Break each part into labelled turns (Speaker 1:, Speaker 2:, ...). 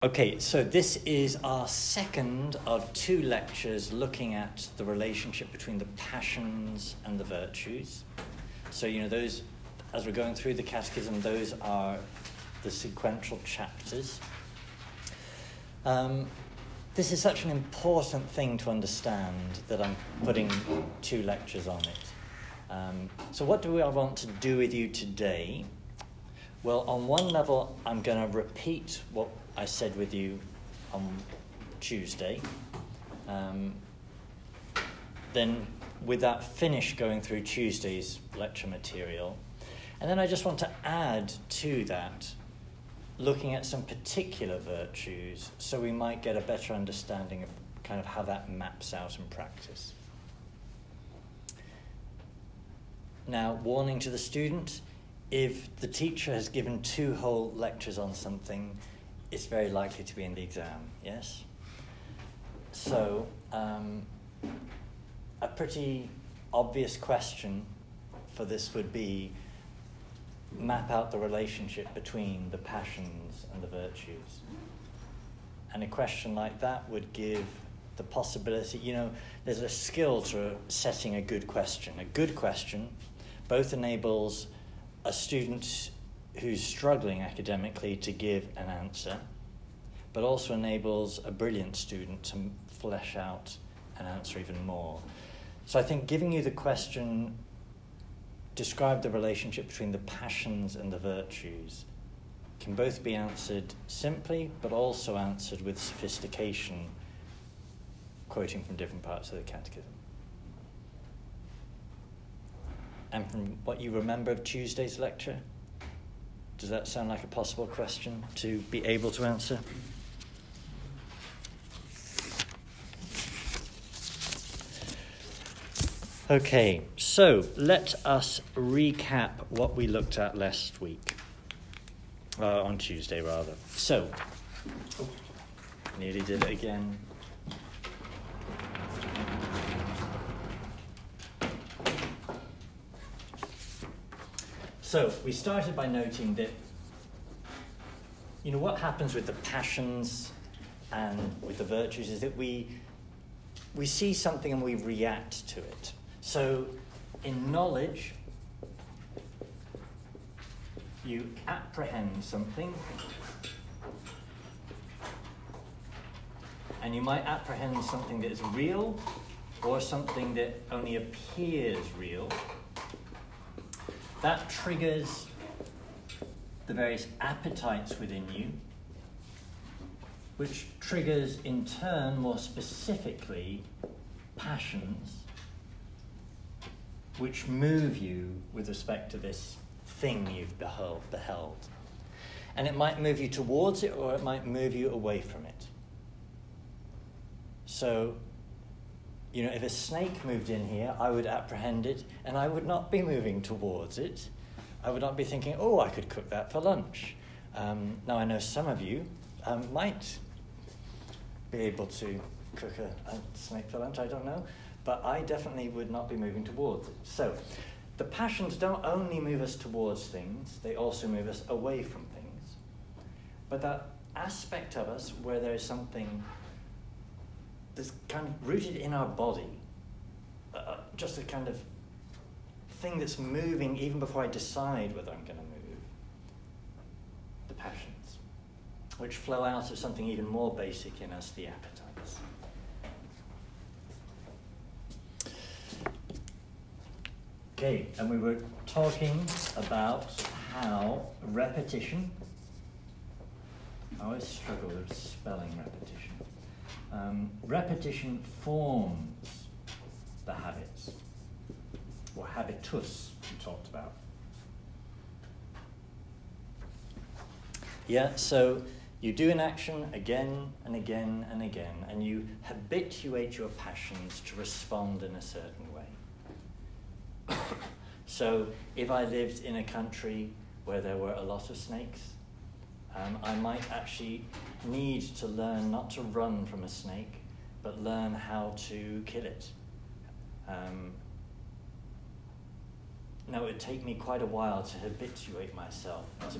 Speaker 1: Okay, so this is our second of two lectures looking at the relationship between the passions and the virtues. So, you know, those, as we're going through the catechism, those are the sequential chapters. Um, this is such an important thing to understand that I'm putting two lectures on it. Um, so, what do I want to do with you today? Well, on one level, I'm going to repeat what I said with you on Tuesday. Um, then, with that, finish going through Tuesday's lecture material. And then I just want to add to that, looking at some particular virtues so we might get a better understanding of kind of how that maps out in practice. Now, warning to the student if the teacher has given two whole lectures on something, it's very likely to be in the exam, yes? So, um, a pretty obvious question for this would be map out the relationship between the passions and the virtues. And a question like that would give the possibility, you know, there's a skill to setting a good question. A good question both enables a student who's struggling academically to give an answer, but also enables a brilliant student to flesh out an answer even more. So I think giving you the question, describe the relationship between the passions and the virtues, can both be answered simply, but also answered with sophistication, quoting from different parts of the Catechism. And from what you remember of Tuesday's lecture, does that sound like a possible question to be able to answer? Okay, so let us recap what we looked at last week, uh, on Tuesday rather. So, nearly did it again. So, we started by noting that, you know, what happens with the passions and with the virtues is that we, we see something and we react to it. So, in knowledge, you apprehend something, and you might apprehend something that is real or something that only appears real. That triggers the various appetites within you, which triggers in turn, more specifically, passions, which move you with respect to this thing you've beheld. beheld. And it might move you towards it or it might move you away from it. So, you know, if a snake moved in here, I would apprehend it and I would not be moving towards it. I would not be thinking, oh, I could cook that for lunch. Um, now, I know some of you um, might be able to cook a, a snake for lunch, I don't know, but I definitely would not be moving towards it. So, the passions don't only move us towards things, they also move us away from things. But that aspect of us where there is something that's kind of rooted in our body, uh, uh, just a kind of thing that's moving even before I decide whether I'm going to move. The passions, which flow out of something even more basic in us, the appetites. Okay, and we were talking about how repetition, I always struggle with spelling repetition um, repetition forms the habits, or habitus, we talked about. Yeah, so you do an action again and again and again, and you habituate your passions to respond in a certain way. so, if I lived in a country where there were a lot of snakes, um, I might actually need to learn not to run from a snake, but learn how to kill it. Um, now, it would take me quite a while to habituate myself to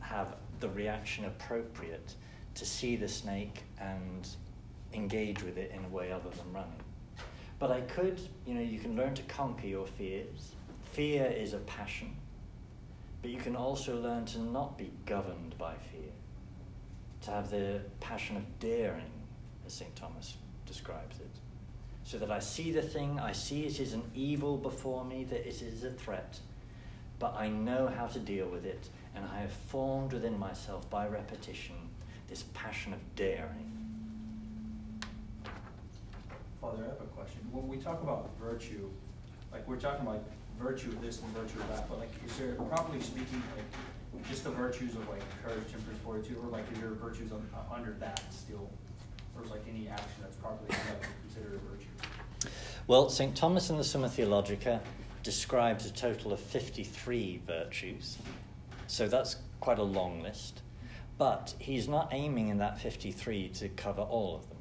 Speaker 1: have the reaction appropriate to see the snake and engage with it in a way other than running. But I could, you know, you can learn to conquer your fears. Fear is a passion, but you can also learn to not be governed by fear, to have the passion of daring, as St. Thomas describes it. So that I see the thing, I see it is an evil before me, that it is a threat, but I know how to deal with it, and I have formed within myself by repetition this passion of daring.
Speaker 2: Father, I have a question. When we talk about virtue, like we're talking about virtue of this and virtue of that, but like, is there, properly speaking, like just the virtues of like courage, temperance, fortitude, or like is there virtues on, uh, under that still? Or is like any action that's properly considered a virtue?
Speaker 1: Well, St. Thomas in the Summa Theologica describes a total of 53 virtues. So that's quite a long list. But he's not aiming in that 53 to cover all of them.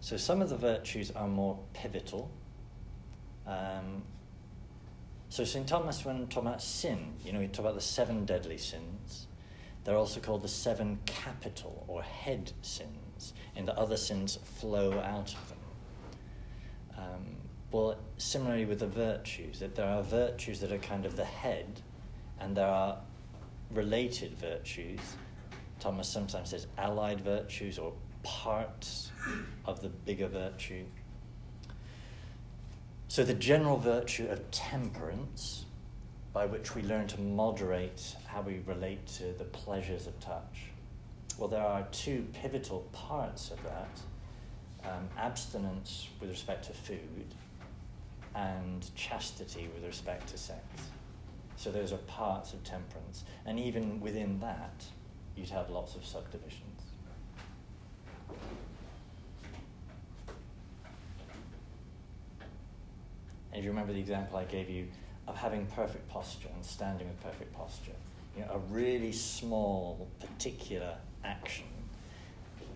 Speaker 1: So some of the virtues are more pivotal. Um, so St. Thomas, when talking about sin, you know, he talk about the seven deadly sins. They're also called the seven capital or head sins, and the other sins flow out of them. Um, well, similarly with the virtues, that there are virtues that are kind of the head, and there are related virtues. Thomas sometimes says allied virtues or parts of the bigger virtue. So, the general virtue of temperance, by which we learn to moderate how we relate to the pleasures of touch. Well, there are two pivotal parts of that um, abstinence with respect to food and chastity with respect to sex. So, those are parts of temperance. And even within that, you'd have lots of subdivisions. And if you remember the example I gave you of having perfect posture and standing with perfect posture, you know, a really small, particular action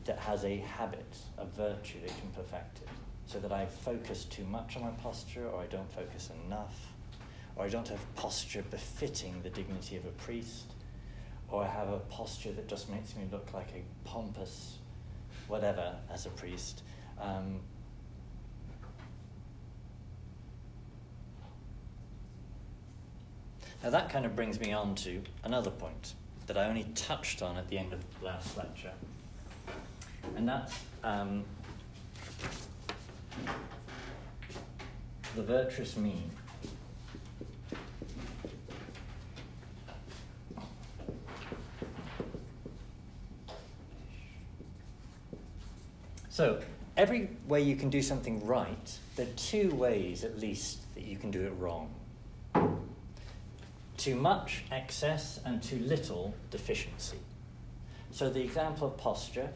Speaker 1: that has a habit, a virtue that can perfect it. So that I focus too much on my posture, or I don't focus enough, or I don't have posture befitting the dignity of a priest, or I have a posture that just makes me look like a pompous whatever as a priest. Um, Now, that kind of brings me on to another point that I only touched on at the end of the last lecture, and that's um, the virtuous mean. So, every way you can do something right, there are two ways at least that you can do it wrong too much excess and too little deficiency. So, the example of posture,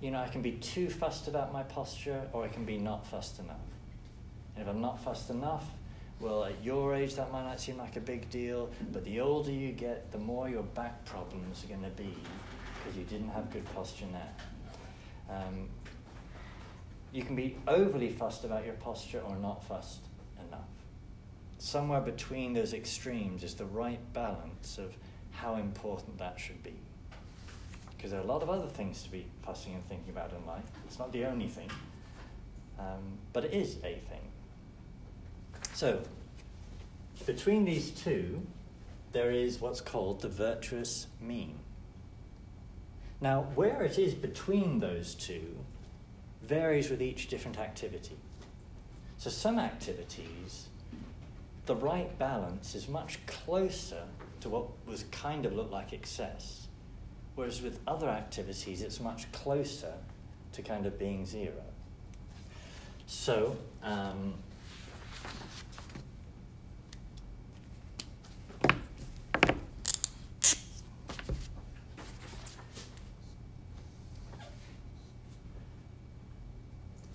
Speaker 1: you know, I can be too fussed about my posture or I can be not fussed enough. And if I'm not fussed enough, well, at your age, that might not seem like a big deal, but the older you get, the more your back problems are going to be because you didn't have good posture now. Um, you can be overly fussed about your posture or not fussed somewhere between those extremes is the right balance of how important that should be. Because there are a lot of other things to be fussing and thinking about in life. It's not the only thing, um, but it is a thing. So, between these two, there is what's called the virtuous mean. Now, where it is between those two varies with each different activity. So, some activities the right balance is much closer to what was kind of looked like excess. Whereas with other activities, it's much closer to kind of being zero. So, um,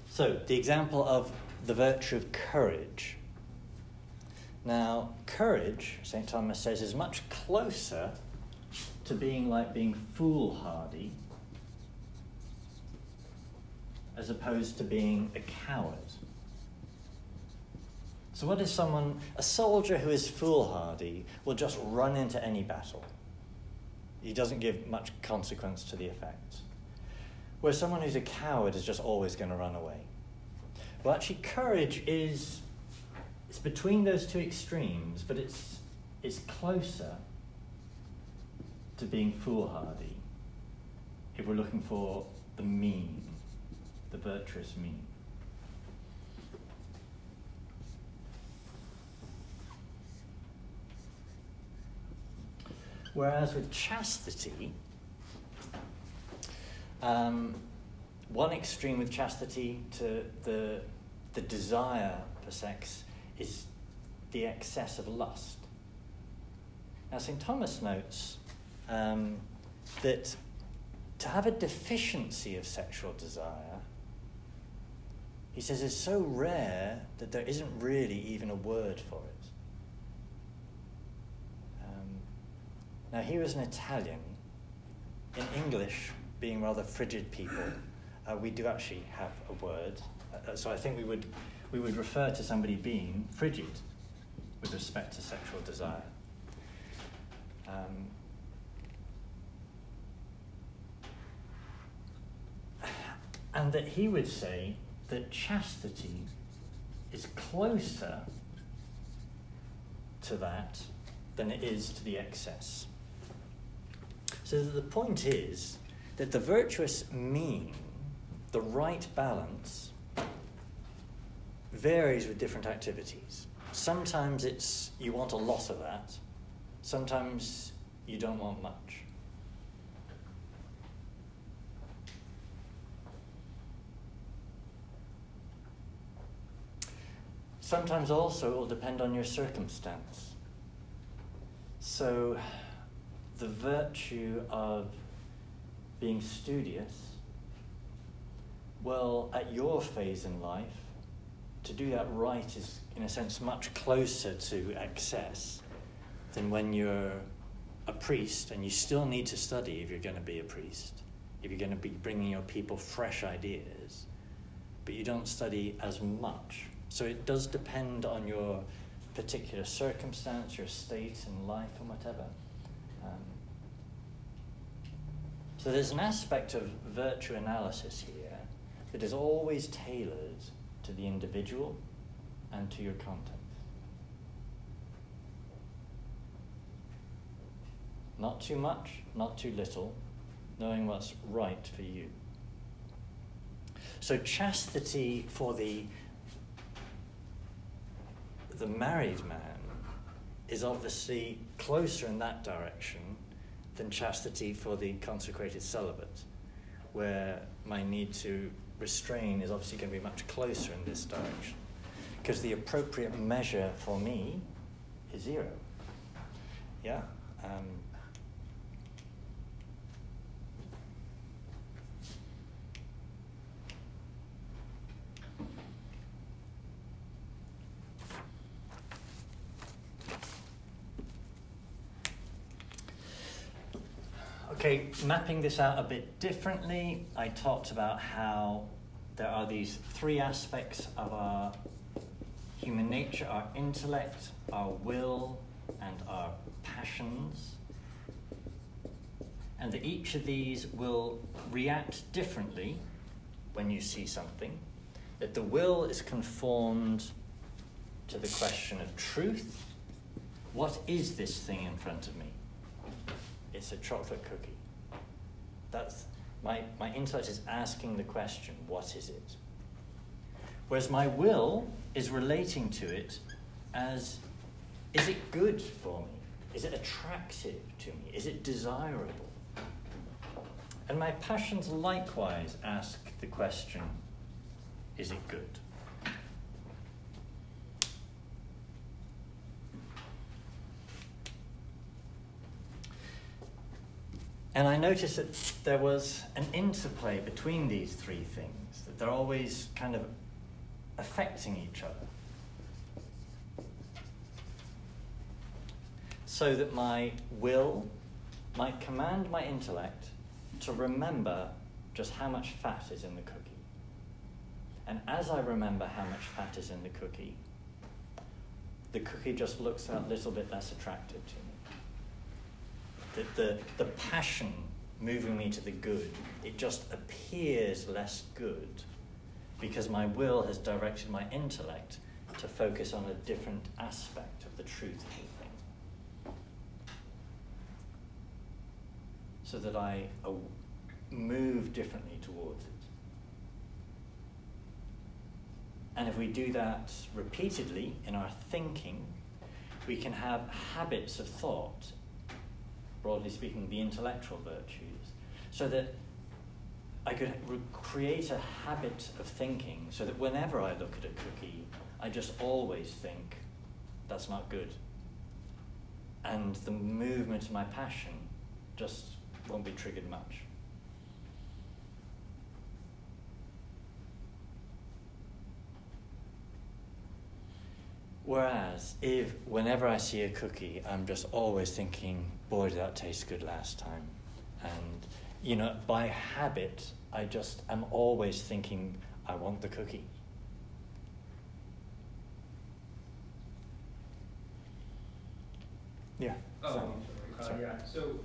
Speaker 1: so the example of the virtue of courage now, courage, St. Thomas says, is much closer to being like being foolhardy as opposed to being a coward. So, what is someone, a soldier who is foolhardy will just run into any battle? He doesn't give much consequence to the effect. Where someone who's a coward is just always going to run away. Well, actually, courage is it's between those two extremes, but it's it's closer to being foolhardy if we're looking for the mean, the virtuous mean. Whereas with chastity, um, one extreme with chastity to the, the desire for sex is the excess of lust. Now, St. Thomas notes um, that to have a deficiency of sexual desire, he says, is so rare that there isn't really even a word for it. Um, now, he was an Italian. In English, being rather frigid people, uh, we do actually have a word. Uh, so I think we would, we would refer to somebody being frigid with respect to sexual desire. Um, and that he would say that chastity is closer to that than it is to the excess. So the point is that the virtuous mean, the right balance, varies with different activities. Sometimes it's you want a lot of that, sometimes you don't want much. Sometimes also it will depend on your circumstance. So, the virtue of being studious, well, at your phase in life, to do that right is, in a sense, much closer to excess than when you're a priest and you still need to study if you're going to be a priest, if you're going to be bringing your people fresh ideas, but you don't study as much. So it does depend on your particular circumstance, your state in life, and whatever. Um, so there's an aspect of virtue analysis here that is always tailored to the individual and to your context. Not too much, not too little, knowing what's right for you. So, chastity for the, the married man is obviously closer in that direction than chastity for the consecrated celibate, where my need to restrain is obviously going to be much closer in this direction. Because the appropriate measure for me is zero. Yeah? Um, Okay, mapping this out a bit differently, I talked about how there are these three aspects of our human nature our intellect, our will, and our passions. And that each of these will react differently when you see something. That the will is conformed to the question of truth. What is this thing in front of me? it's a chocolate cookie. That's my, my intellect is asking the question, what is it? Whereas my will is relating to it as, is it good for me? Is it attractive to me? Is it desirable? And my passions likewise ask the question, is it good? And I noticed that there was an interplay between these three things, that they're always kind of affecting each other. So that my will might command my intellect to remember just how much fat is in the cookie. And as I remember how much fat is in the cookie, the cookie just looks a little bit less attractive to me the, the, the passion moving me to the good. It just appears less good because my will has directed my intellect to focus on a different aspect of the truth of the thing. So that I uh, move differently towards it. And if we do that repeatedly in our thinking, we can have habits of thought, broadly speaking, the intellectual virtues, so that I could re- create a habit of thinking so that whenever I look at a cookie, I just always think, that's not good. And the movement of my passion just won't be triggered much. Whereas, if whenever I see a cookie, I'm just always thinking, boy, did that taste good last time. And, you know, by habit, I just am always thinking, I want the cookie. Yeah.
Speaker 3: Oh,
Speaker 1: sorry.
Speaker 3: Uh,
Speaker 1: Sorry.
Speaker 3: yeah, so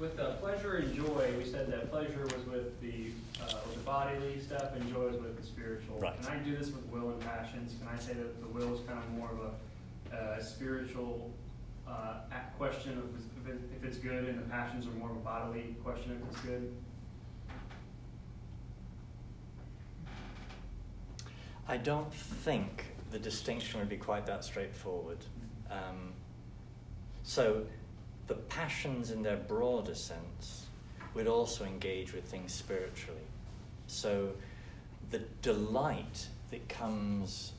Speaker 3: with the pleasure and joy, we said that pleasure was with the, uh, with the bodily stuff and joy was with the spiritual.
Speaker 1: Right.
Speaker 3: Can I do this with will and passions? Can I say that the will is kind of more of a, uh, spiritual, uh, question of if it, if it's good and the passions are more of a bodily question if it's good?
Speaker 1: I don't think the distinction would be quite that straightforward. Um, so, the passions in their broader sense would also engage with things spiritually. So, the delight that comes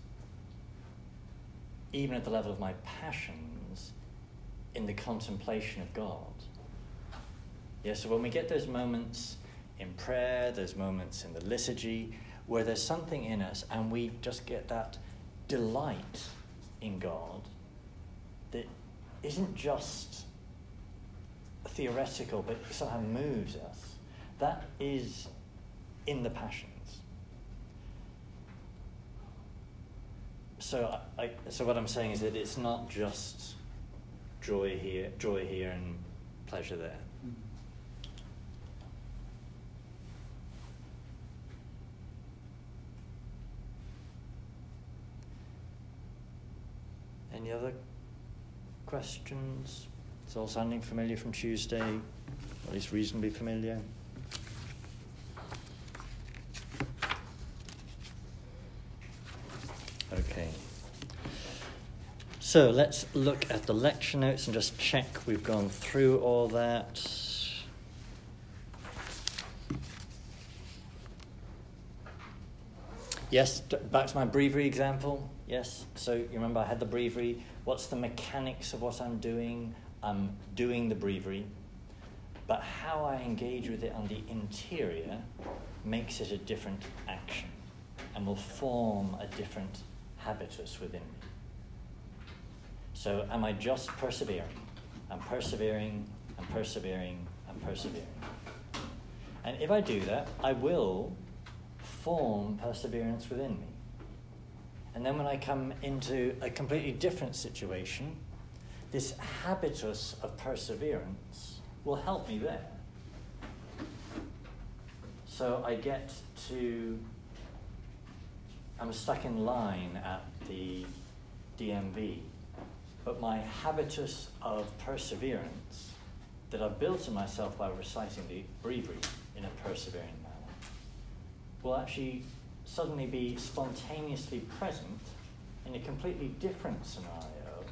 Speaker 1: even at the level of my passions in the contemplation of God. Yeah, so when we get those moments in prayer, those moments in the liturgy, where there's something in us and we just get that delight in God that isn't just theoretical but somehow moves us, that is in the passions. So, I, so what I'm saying is that it's not just joy here, joy here, and pleasure there. Any other questions? It's all sounding familiar from Tuesday, at least reasonably familiar. Okay. So let's look at the lecture notes and just check we've gone through all that. Yes, back to my breviary example. Yes, so you remember I had the breviary. What's the mechanics of what I'm doing? I'm doing the breviary, but how I engage with it on the interior makes it a different action and will form a different habitus within me. So, am I just persevering? I'm persevering, I'm persevering, I'm persevering. And if I do that, I will form perseverance within me. And then when I come into a completely different situation, this habitus of perseverance will help me there. So I get to, I'm stuck in line at the DMV, but my habitus of perseverance that I've built in myself by reciting the breviary in a persevering manner will actually suddenly be spontaneously present in a completely different scenario,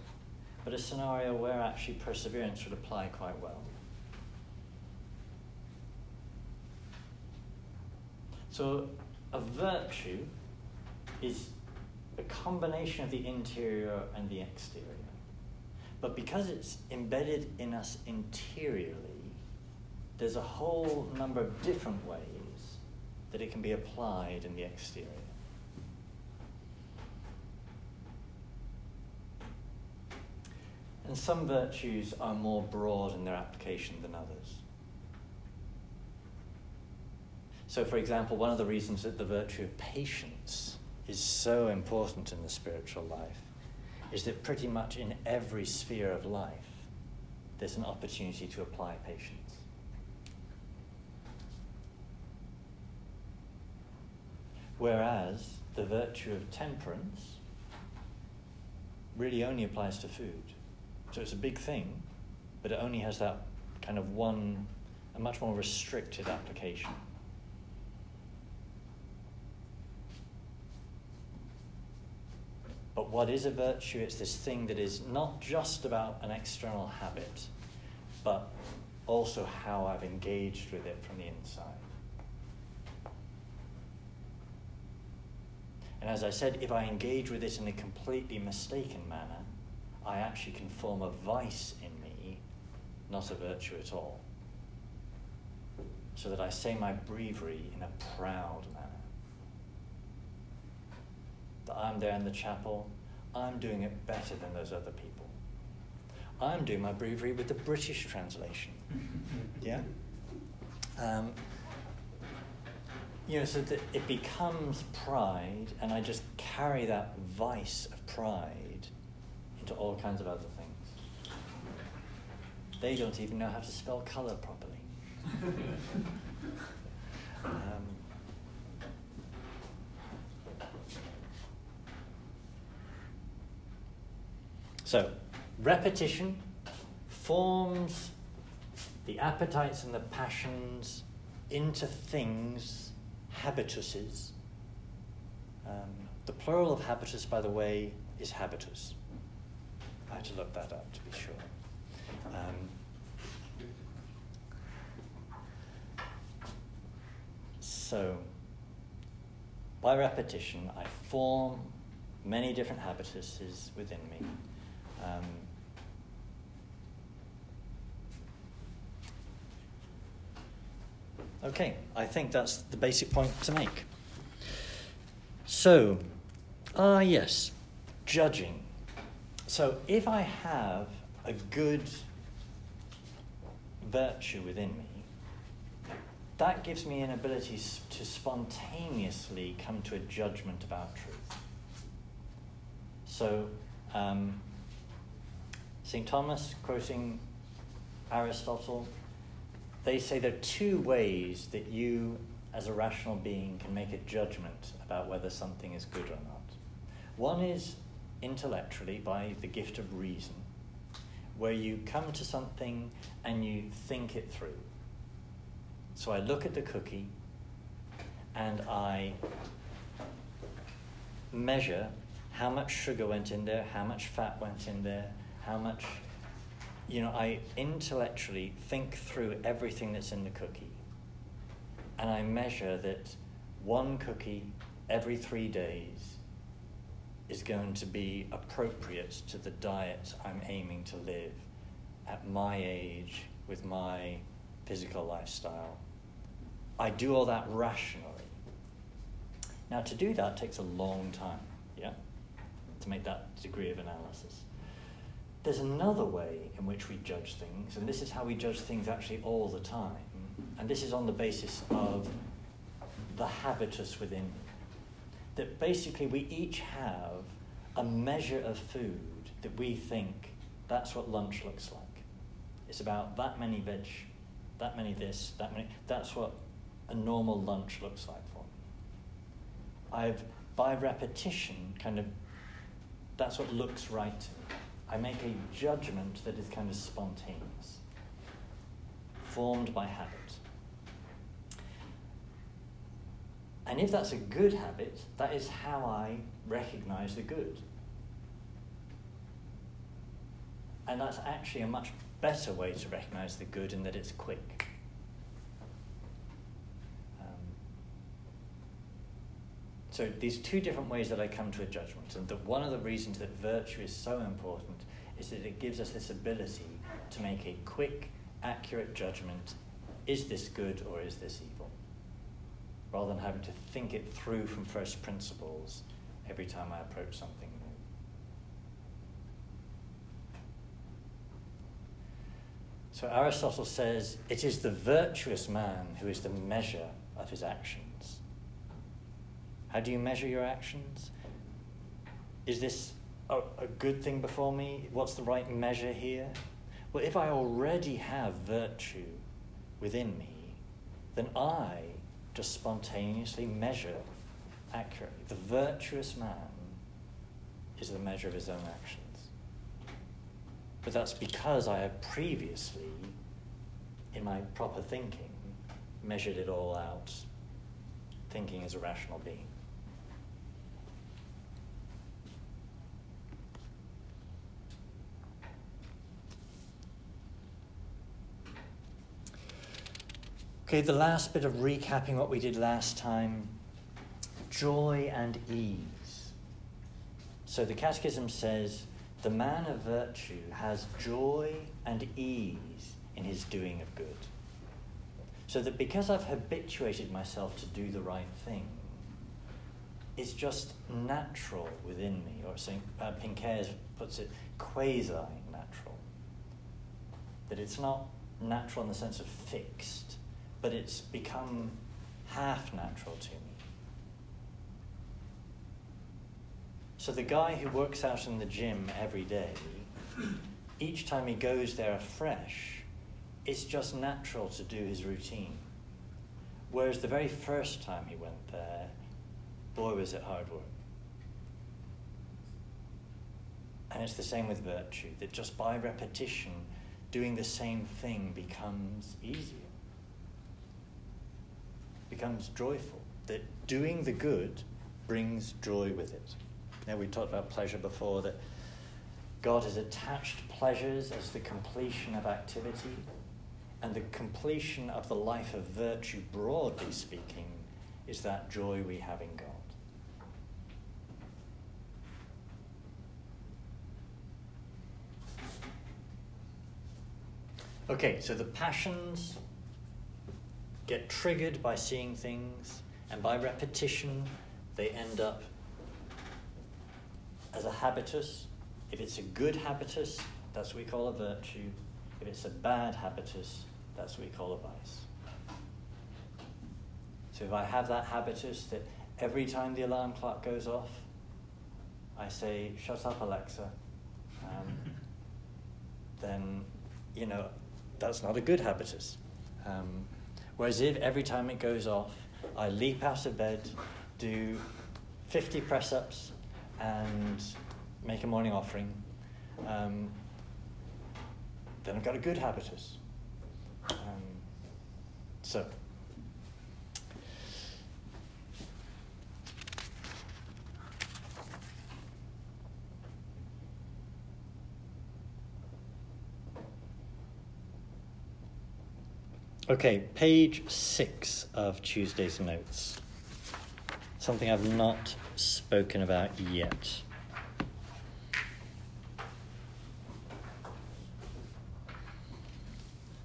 Speaker 1: but a scenario where actually perseverance would apply quite well. So, a virtue is a combination of the interior and the exterior. But because it's embedded in us interiorly, there's a whole number of different ways that it can be applied in the exterior. And some virtues are more broad in their application than others. So, for example, one of the reasons that the virtue of patience is so important in the spiritual life is that pretty much in every sphere of life, there's an opportunity to apply patience. Whereas the virtue of temperance really only applies to food. So it's a big thing, but it only has that kind of one, a much more restricted application. But what is a virtue? It's this thing that is not just about an external habit, but also how I've engaged with it from the inside. And as I said, if I engage with it in a completely mistaken manner, I actually can form a vice in me, not a virtue at all. So that I say my breviary in a proud manner. That I'm there in the chapel, I'm doing it better than those other people. I'm doing my breviary with the British translation. yeah? Um, you know, so that it becomes pride, and I just carry that vice of pride into all kinds of other things. They don't even know how to spell colour properly. um, so, repetition forms the appetites and the passions into things habituses. Um, the plural of habitus, by the way, is habitus. I had to look that up to be sure. Um, so, by repetition, I form many different habituses within me. Um, Okay, I think that's the basic point to make. So, ah, uh, yes, judging. So, if I have a good virtue within me, that gives me an ability to spontaneously come to a judgment about truth. So, um, St. Thomas, quoting Aristotle, they say there are two ways that you, as a rational being, can make a judgment about whether something is good or not. One is intellectually, by the gift of reason, where you come to something and you think it through. So I look at the cookie and I measure how much sugar went in there, how much fat went in there, how much you know, I intellectually think through everything that's in the cookie. And I measure that one cookie every three days is going to be appropriate to the diet I'm aiming to live at my age with my physical lifestyle. I do all that rationally. Now, to do that takes a long time, yeah, to make that degree of analysis. There's another way in which we judge things, and this is how we judge things actually all the time. And this is on the basis of the habitus within That basically we each have a measure of food that we think that's what lunch looks like. It's about that many veg, that many this, that many. That's what a normal lunch looks like for me. I've, by repetition, kind of, that's what looks right to me. I make a judgment that is kind of spontaneous, formed by habit. And if that's a good habit, that is how I recognize the good. And that's actually a much better way to recognize the good in that it's quick. So these two different ways that I come to a judgment, and that one of the reasons that virtue is so important is that it gives us this ability to make a quick, accurate judgment: is this good or is this evil? Rather than having to think it through from first principles every time I approach something new. So Aristotle says it is the virtuous man who is the measure of his actions. How do you measure your actions? Is this a, a good thing before me? What's the right measure here? Well, if I already have virtue within me, then I just spontaneously measure accurately. The virtuous man is the measure of his own actions. But that's because I have previously, in my proper thinking, measured it all out, thinking as a rational being. Okay, the last bit of recapping what we did last time joy and ease. So the Catechism says the man of virtue has joy and ease in his doing of good. So that because I've habituated myself to do the right thing, it's just natural within me, or St. Uh, puts it, quasi natural. That it's not natural in the sense of fixed but it's become half natural to me. So the guy who works out in the gym every day, each time he goes there afresh, it's just natural to do his routine. Whereas the very first time he went there, boy, was it hard work. And it's the same with virtue, that just by repetition, doing the same thing becomes easier becomes joyful. That doing the good brings joy with it. Now, we talked about pleasure before, that God has attached pleasures as the completion of activity, and the completion of the life of virtue, broadly speaking, is that joy we have in God. Okay, so the passions get triggered by seeing things, and by repetition, they end up as a habitus. If it's a good habitus, that's what we call a virtue. If it's a bad habitus, that's what we call a vice. So if I have that habitus that every time the alarm clock goes off, I say, shut up, Alexa, um, then, you know, that's not a good habitus. Um, Whereas if every time it goes off, I leap out of bed, do 50 press ups, and make a morning offering, um, then I've got a good habitus. Um, so, Okay, page six of Tuesday's notes. Something I've not spoken about yet.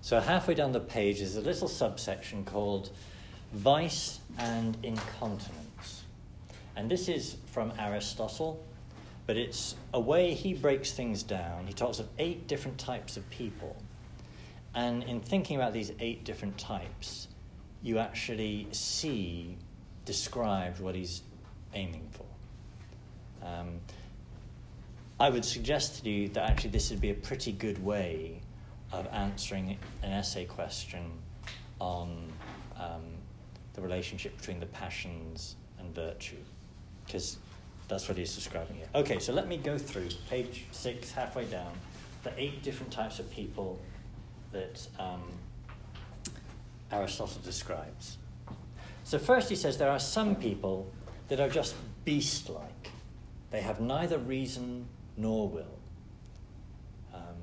Speaker 1: So, halfway down the page is a little subsection called Vice and Incontinence. And this is from Aristotle, but it's a way he breaks things down. He talks of eight different types of people and in thinking about these eight different types, you actually see described what he's aiming for. Um, I would suggest to you that actually this would be a pretty good way of answering an essay question on um, the relationship between the passions and virtue, because that's what he's describing here. Okay, so let me go through page six, halfway down, the eight different types of people that um, Aristotle describes. So, first, he says there are some people that are just beast like, they have neither reason nor will. Um,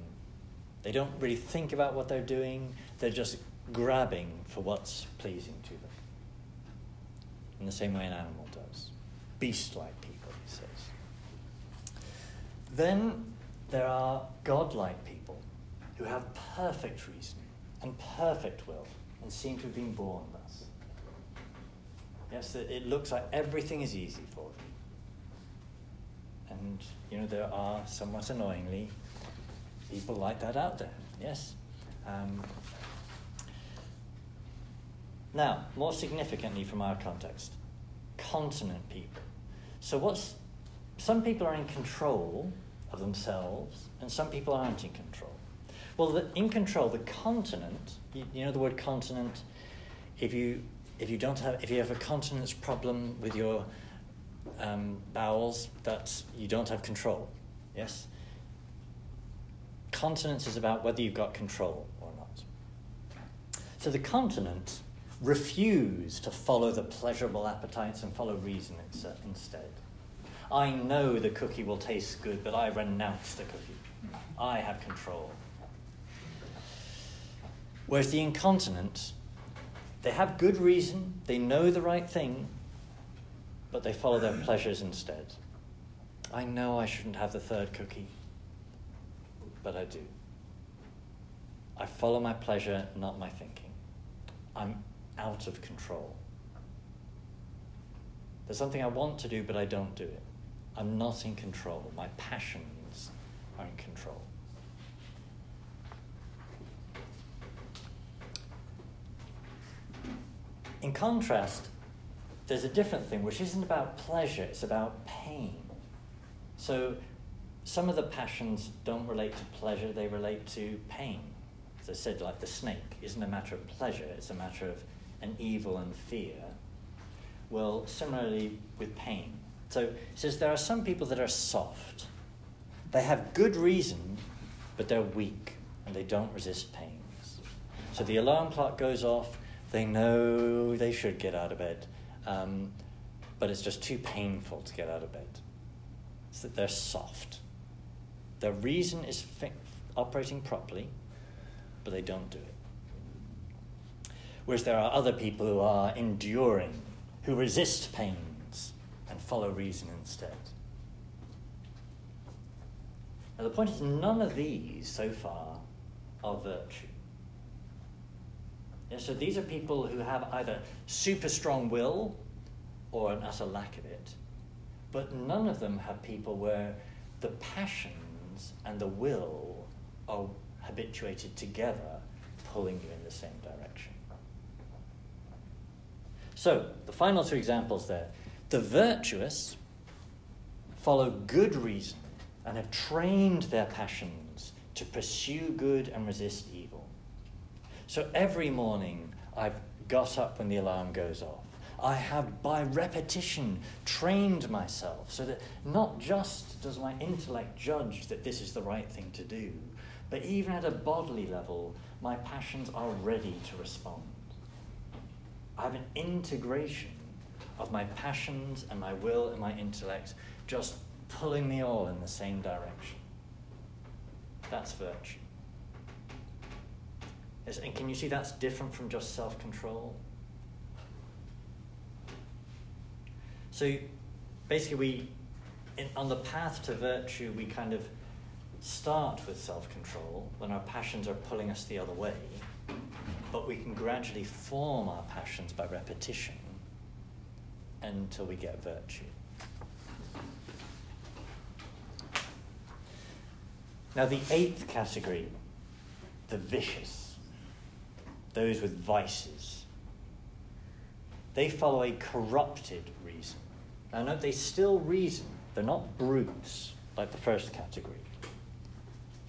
Speaker 1: they don't really think about what they're doing, they're just grabbing for what's pleasing to them. In the same way an animal does. Beast like people, he says. Then there are godlike people who have perfect reason and perfect will and seem to have been born thus. Yes, it looks like everything is easy for them. And, you know, there are, somewhat annoyingly, people like that out there. Yes? Um, now, more significantly from our context, continent people. So, what's some people are in control of themselves, and some people aren't in control. Well, the, in control, the continent, you, you know the word continent, if you, if you don't have, if you have a continence problem with your um, bowels, that you don't have control. Yes? Continence is about whether you've got control or not. So the continent refuse to follow the pleasurable appetites and follow reason instead. I know the cookie will taste good, but I renounce the cookie. I have control. Whereas the incontinent, they have good reason, they know the right thing, but they follow their pleasures instead. I know I shouldn't have the third cookie, but I do. I follow my pleasure, not my thinking. I'm out of control. There's something I want to do, but I don't do it. I'm not in control. My passions are in control. In contrast, there's a different thing, which isn't about pleasure, it's about pain. So, some of the passions don't relate to pleasure, they relate to pain. As I said, like the snake isn't a matter of pleasure, it's a matter of an evil and fear. Well, similarly with pain. So, it says there are some people that are soft. They have good reason, but they're weak and they don't resist pains. So, the alarm clock goes off, they know they should get out of bed um, but it's just too painful to get out of bed. It's that they're soft. Their reason is fi- operating properly, but they don't do it. Whereas there are other people who are enduring, who resist pains and follow reason instead. Now, the point is, none of these so far are virtue. Yeah, so these are people who have either super strong will or an utter lack of it. But none of them have people where the passions and the will are habituated together, pulling you in the same direction. So, the final two examples there. The virtuous follow good reason and have trained their passions to pursue good and resist evil. So every morning I've got up when the alarm goes off. I have, by repetition, trained myself so that not just does my intellect judge that this is the right thing to do, but even at a bodily level, my passions are ready to respond. I have an integration of my passions and my will and my intellect just pulling me all in the same direction. That's virtue. And can you see that's different from just self control? So basically, we, in, on the path to virtue, we kind of start with self control when our passions are pulling us the other way, but we can gradually form our passions by repetition until we get virtue. Now, the eighth category, the vicious those with vices. They follow a corrupted reason. Now, note they still reason, they're not brutes like the first category,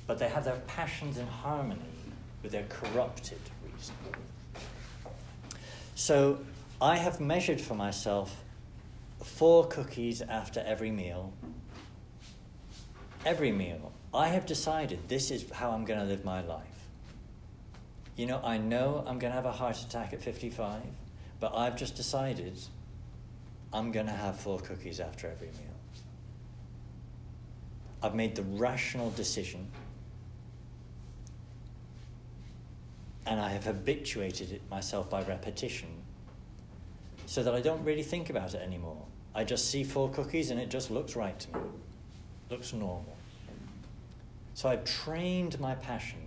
Speaker 1: but they have their passions in harmony with their corrupted reason. So, I have measured for myself four cookies after every meal. Every meal. I have decided this is how I'm going to live my life you know, I know I'm going to have a heart attack at 55, but I've just decided I'm going to have four cookies after every meal. I've made the rational decision and I have habituated it myself by repetition so that I don't really think about it anymore. I just see four cookies and it just looks right to me, looks normal. So I've trained my passion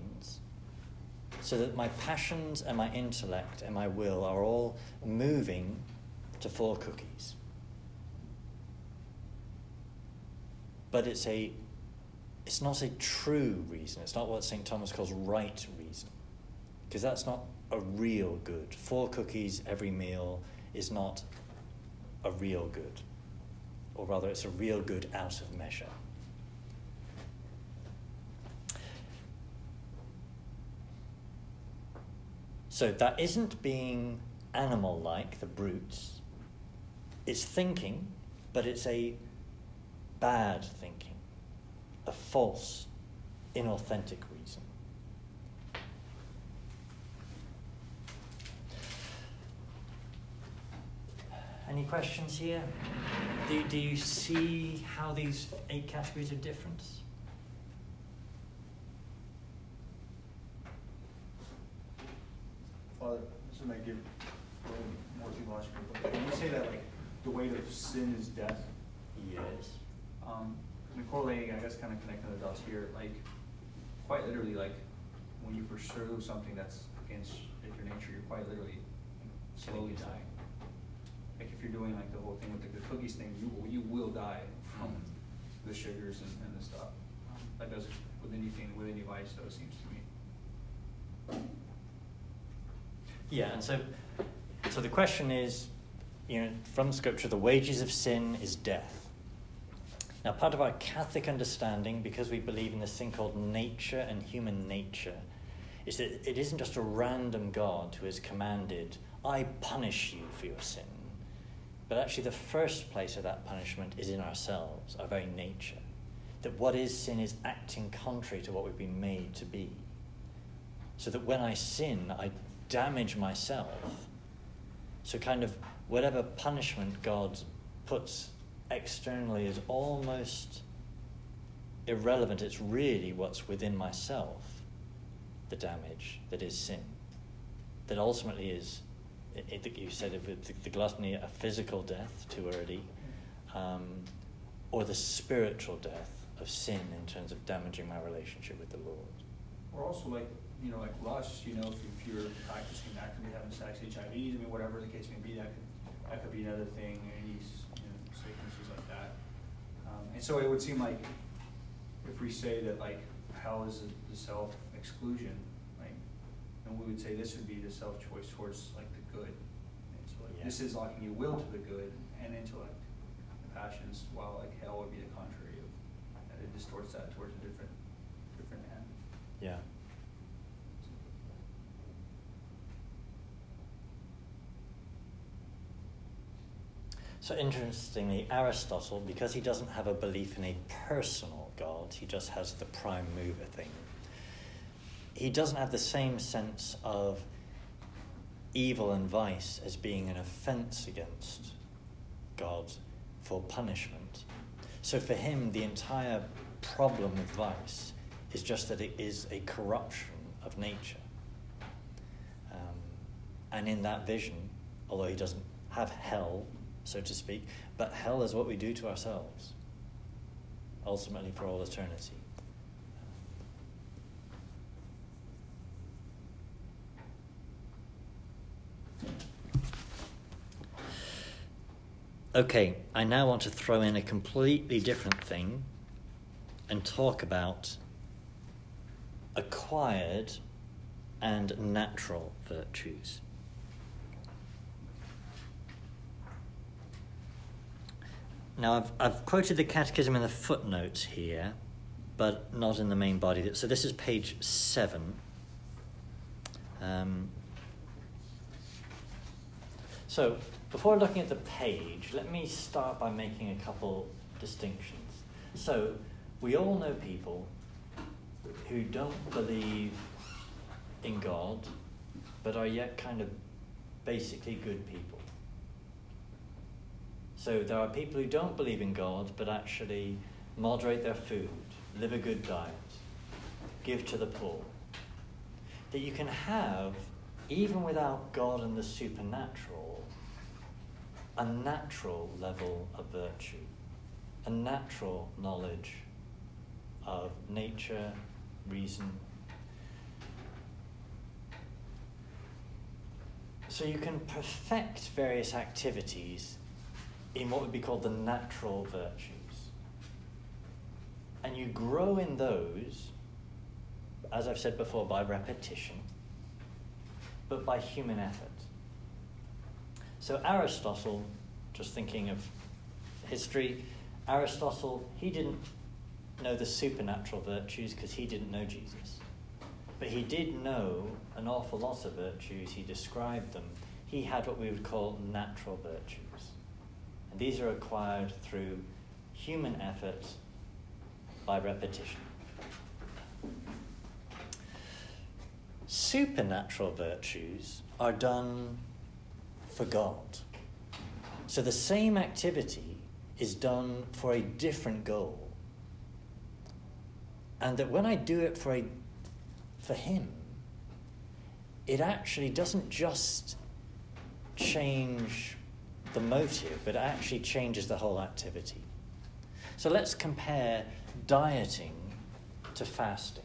Speaker 1: so that my passions and my intellect and my will are all moving to four cookies. But it's a it's not a true reason. It's not what St. Thomas calls right reason. Because that's not a real good. Four cookies every meal is not a real good. Or rather, it's a real good out of measure. So that isn't being animal like, the brutes. It's thinking, but it's a bad thinking, a false, inauthentic reason. Any questions here? Do, do you see how these eight categories are different?
Speaker 2: Father, this might give a more theological, but when we say that like the weight of sin is death,
Speaker 1: Yes.
Speaker 2: um, and correlating, I guess, kind of connecting the dots here, like quite literally, like when you pursue something that's against your nature, you're quite literally slowly dying. Like if you're doing like the whole thing with the, the cookies thing, you will- you will die from the sugars and, and the stuff. That does with anything with any vice, though, it seems to me.
Speaker 1: Yeah, and so, so the question is, you know, from Scripture, the wages of sin is death. Now, part of our Catholic understanding, because we believe in this thing called nature and human nature, is that it isn't just a random God who has commanded, I punish you for your sin. But actually, the first place of that punishment is in ourselves, our very nature. That what is sin is acting contrary to what we've been made to be. So that when I sin, I damage myself. So, kind of, whatever punishment God puts externally is almost irrelevant. It's really what's within myself, the damage that is sin. That ultimately is, I I think you said it the, the gluttony, a physical death, too early, um, or the spiritual death of sin in terms of damaging my relationship with the Lord.
Speaker 2: Or also like, you know, like lust, you know, if, if you're practicing actively having sex, HIVs, I mean, whatever the case may be, that could, that could be another thing, any, you know, sicknesses like that. Um, and so it would seem like if we say that like hell is the, the self-exclusion, like, and we would say this would be the self-choice towards like the good. And so like, this
Speaker 1: Yeah.
Speaker 2: is locking your will to the good and intellect, the passions, while like hell would be the contrary of, that it distorts that towards a different, different end.
Speaker 1: Yeah. So interestingly, Aristotle, because he doesn't have a belief in a personal God, he just has the prime mover thing. He doesn't have the same sense of evil and vice as being an offense against God for punishment. So for him, the entire problem with vice is just that it is a corruption of nature. Um, and in that vision, although he doesn't have hell, so to speak, but hell is what we do to ourselves, ultimately for all eternity. Okay, I now want to throw in a completely different thing and talk about acquired and natural virtues. Now, I've, I've quoted the Catechism in the footnotes here, but not in the main body. So, this is page seven. Um, so, before looking at the page, let me start by making a couple distinctions. So, we all know people who don't believe in God, but are yet kind of basically good people. So there are people who don't believe in God, but actually moderate their food, live a good diet, give to the poor. That you can have, even without God and the supernatural, a natural level of virtue, a natural knowledge of nature, reason. So you can perfect various activities in what would be called the natural virtues. And you grow in those, as I've said before, by repetition, but by human effort. So Aristotle, just thinking of history, Aristotle, he didn't know the supernatural virtues because he didn't know Jesus. But he did know an awful lot of virtues, he described them. He had what we would call natural virtues. And these are acquired through human effort by repetition. Supernatural virtues are done for God. So the same activity is done for a different goal. And that when I do it for, a, for Him, it actually doesn't just change the motive, but it actually changes the whole activity. So let's compare dieting to fasting.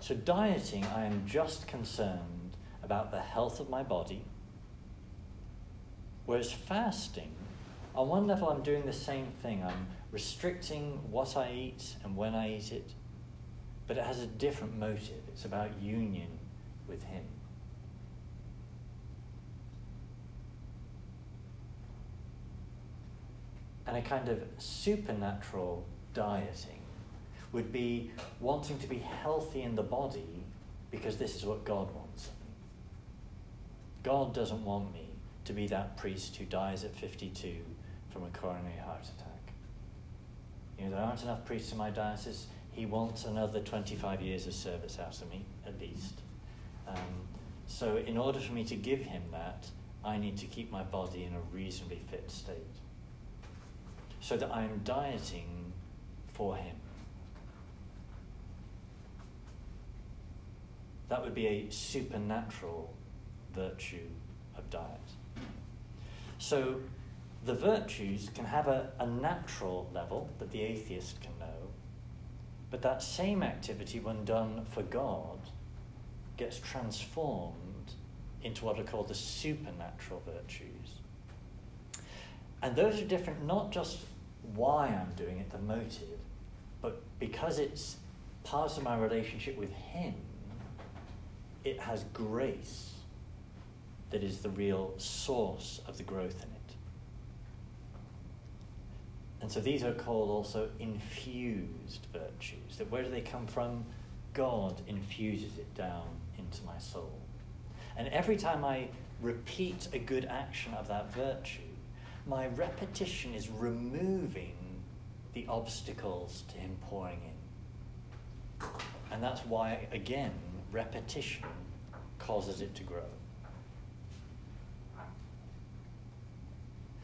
Speaker 1: So, dieting, I am just concerned about the health of my body, whereas fasting, on one level, I'm doing the same thing. I'm restricting what I eat and when I eat it, but it has a different motive. It's about union with Him. And a kind of supernatural dieting would be wanting to be healthy in the body because this is what God wants. God doesn't want me to be that priest who dies at 52 from a coronary heart attack. You know, there aren't enough priests in my diocese. He wants another 25 years of service out of me, at least. Um, so, in order for me to give him that, I need to keep my body in a reasonably fit state. So that I am dieting for him. That would be a supernatural virtue of diet. So, the virtues can have a, a natural level that the atheist can know, but that same activity, when done for God, gets transformed into what are called the supernatural virtues. And those are different not just why I'm doing it, the motive, but because it's part of my relationship with Him, it has grace that is the real source of the growth in it. And so these are called also infused virtues. That where do they come from? God infuses it down into my soul. And every time I repeat a good action of that virtue, my repetition is removing the obstacles to Him pouring in. And that's why, again, repetition causes it to grow.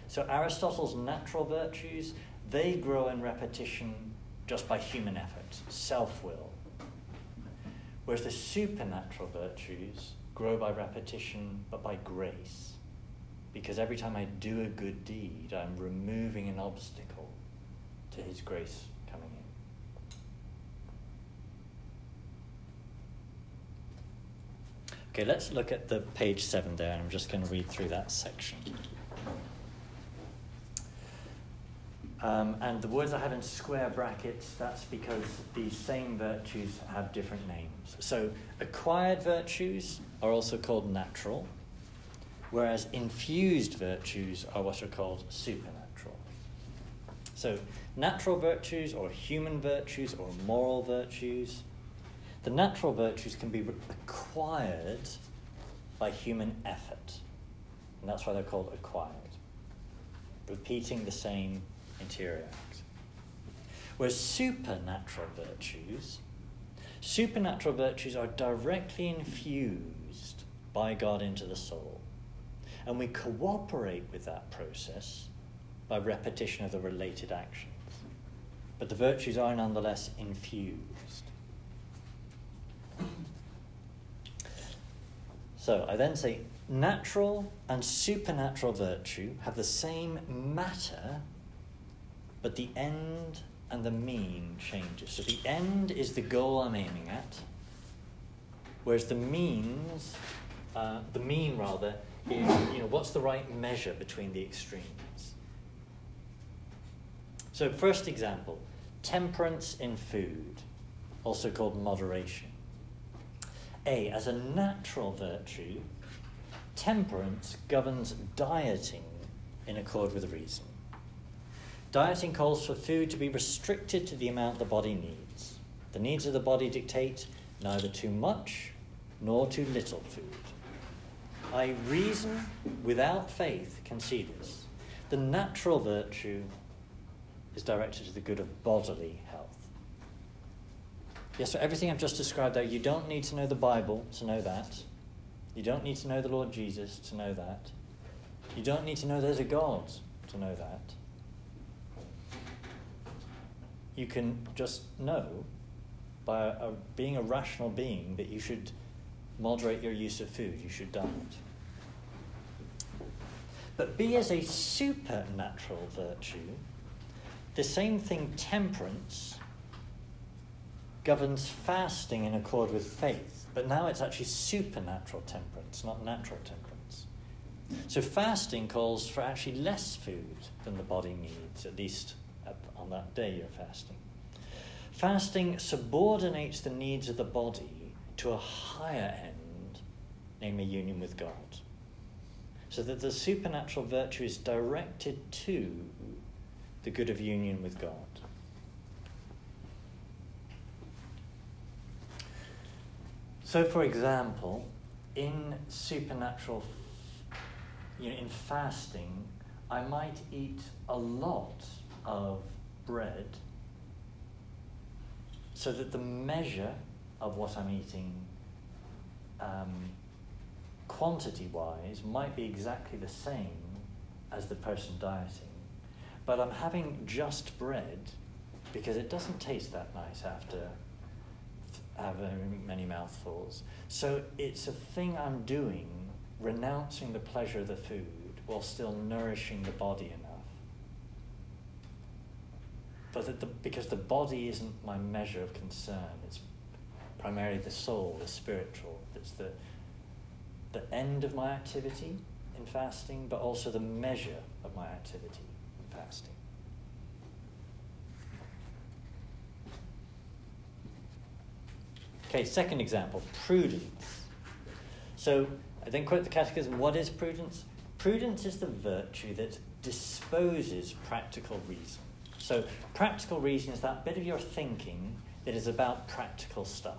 Speaker 1: So Aristotle's natural virtues, they grow in repetition just by human effort, self-will. Whereas the supernatural virtues grow by repetition, but by grace. Because every time I do a good deed, I'm removing an obstacle to His grace coming in. Okay, let's look at the page seven there. And I'm just going to read through that section. Um, and the words I have in square brackets, that's because these same virtues have different names. So, acquired virtues are also called natural, whereas infused virtues are what are called supernatural. So, natural virtues or human virtues or moral virtues, the natural virtues can be acquired by human effort. And that's why they're called acquired. Repeating the same interior act. Whereas supernatural virtues, supernatural virtues are directly infused by God into the soul. And we cooperate with that process by repetition of the related actions. But the virtues are nonetheless infused. So I then say natural and supernatural virtue have the same matter but the end and the mean changes. So the end is the goal I'm aiming at, whereas the means, uh, the mean rather, you know what's the right measure between the extremes. So first example, temperance in food, also called moderation. A, as a natural virtue, temperance governs dieting in accord with reason. Dieting calls for food to be restricted to the amount the body needs. The needs of the body dictate neither too much nor too little food. I reason without faith can see this. The natural virtue is directed to the good of bodily health. Yes, so everything I've just described there, you don't need to know the Bible to know that. You don't need to know the Lord Jesus to know that. You don't need to know there's a God to know that. You can just know by a, being a rational being that you should moderate your use of food, you should diet. But B is a supernatural virtue, the same thing, temperance, governs fasting in accord with faith, but now it's actually supernatural temperance, not natural temperance. So fasting calls for actually less food than the body needs, at least on that day you're fasting. Fasting subordinates the needs of the body to a higher end, namely union with God. So that the supernatural virtue is directed to the good of union with God. So, for example, in supernatural, you know, in fasting, I might eat a lot of bread so that the measure of what I'm eating, um, quantity wise, might be exactly the same as the person dieting. But I'm having just bread because it doesn't taste that nice after having many mouthfuls. So it's a thing I'm doing, renouncing the pleasure of the food while still nourishing the body enough but the, because the body isn't my measure of concern. It's primarily the soul, the spiritual. It's the, the end of my activity in fasting, but also the measure of my activity in fasting. Okay, second example prudence. So I then quote the Catechism what is prudence? Prudence is the virtue that disposes practical reason. So, practical reason is that bit of your thinking that is about practical stuff.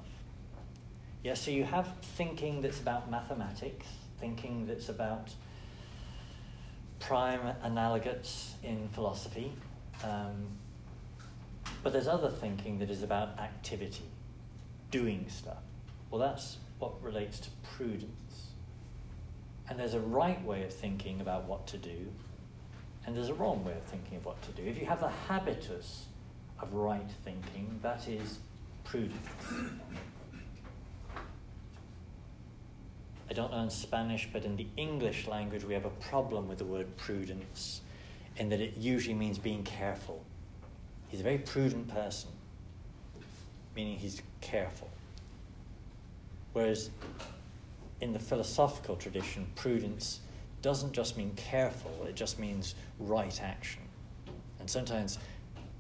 Speaker 1: Yeah, so you have thinking that's about mathematics, thinking that's about prime analogates in philosophy, um, but there's other thinking that is about activity, doing stuff. Well, that's what relates to prudence. And there's a right way of thinking about what to do, and there's a wrong way of thinking of what to do. If you have the habitus of right thinking, that is prudence. I don't know in Spanish, but in the English language, we have a problem with the word prudence in that it usually means being careful. He's a very prudent person, meaning he's careful. Whereas in the philosophical tradition, prudence doesn't just mean careful, it just means right action. And sometimes,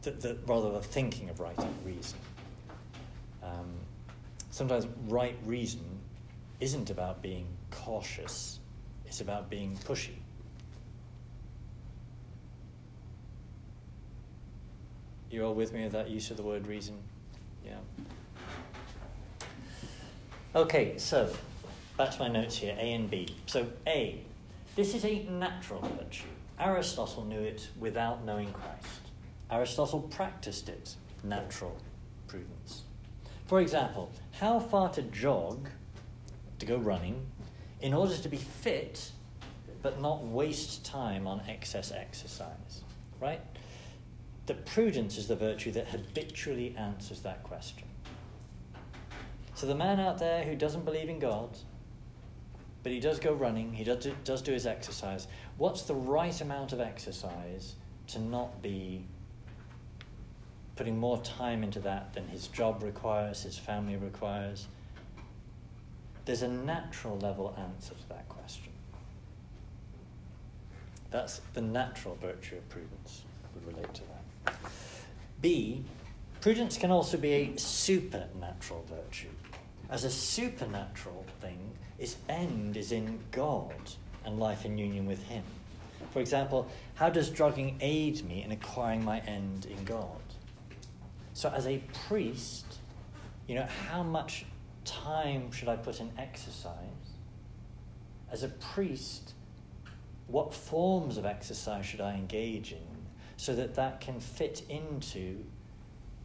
Speaker 1: the, the, rather the thinking of right reason. Um, sometimes right reason isn't about being cautious, it's about being pushy. You all with me with that use of the word reason? Yeah. Okay, so back to my notes here A and B. So, A, this is a natural virtue. Aristotle knew it without knowing Christ. Aristotle practiced it, natural prudence. For example, how far to jog, to go running, in order to be fit but not waste time on excess exercise, right? The prudence is the virtue that habitually answers that question. So the man out there who doesn't believe in God, but he does go running, he does do, does do his exercise. What's the right amount of exercise to not be putting more time into that than his job requires, his family requires? There's a natural level answer to that question. That's the natural virtue of prudence, would relate to that. B, prudence can also be a supernatural virtue. As a supernatural thing, its end is in God and life in union with Him. For example, how does drugging aid me in acquiring my end in God? So, as a priest, you know, how much time should I put in exercise? As a priest, what forms of exercise should I engage in so that that can fit into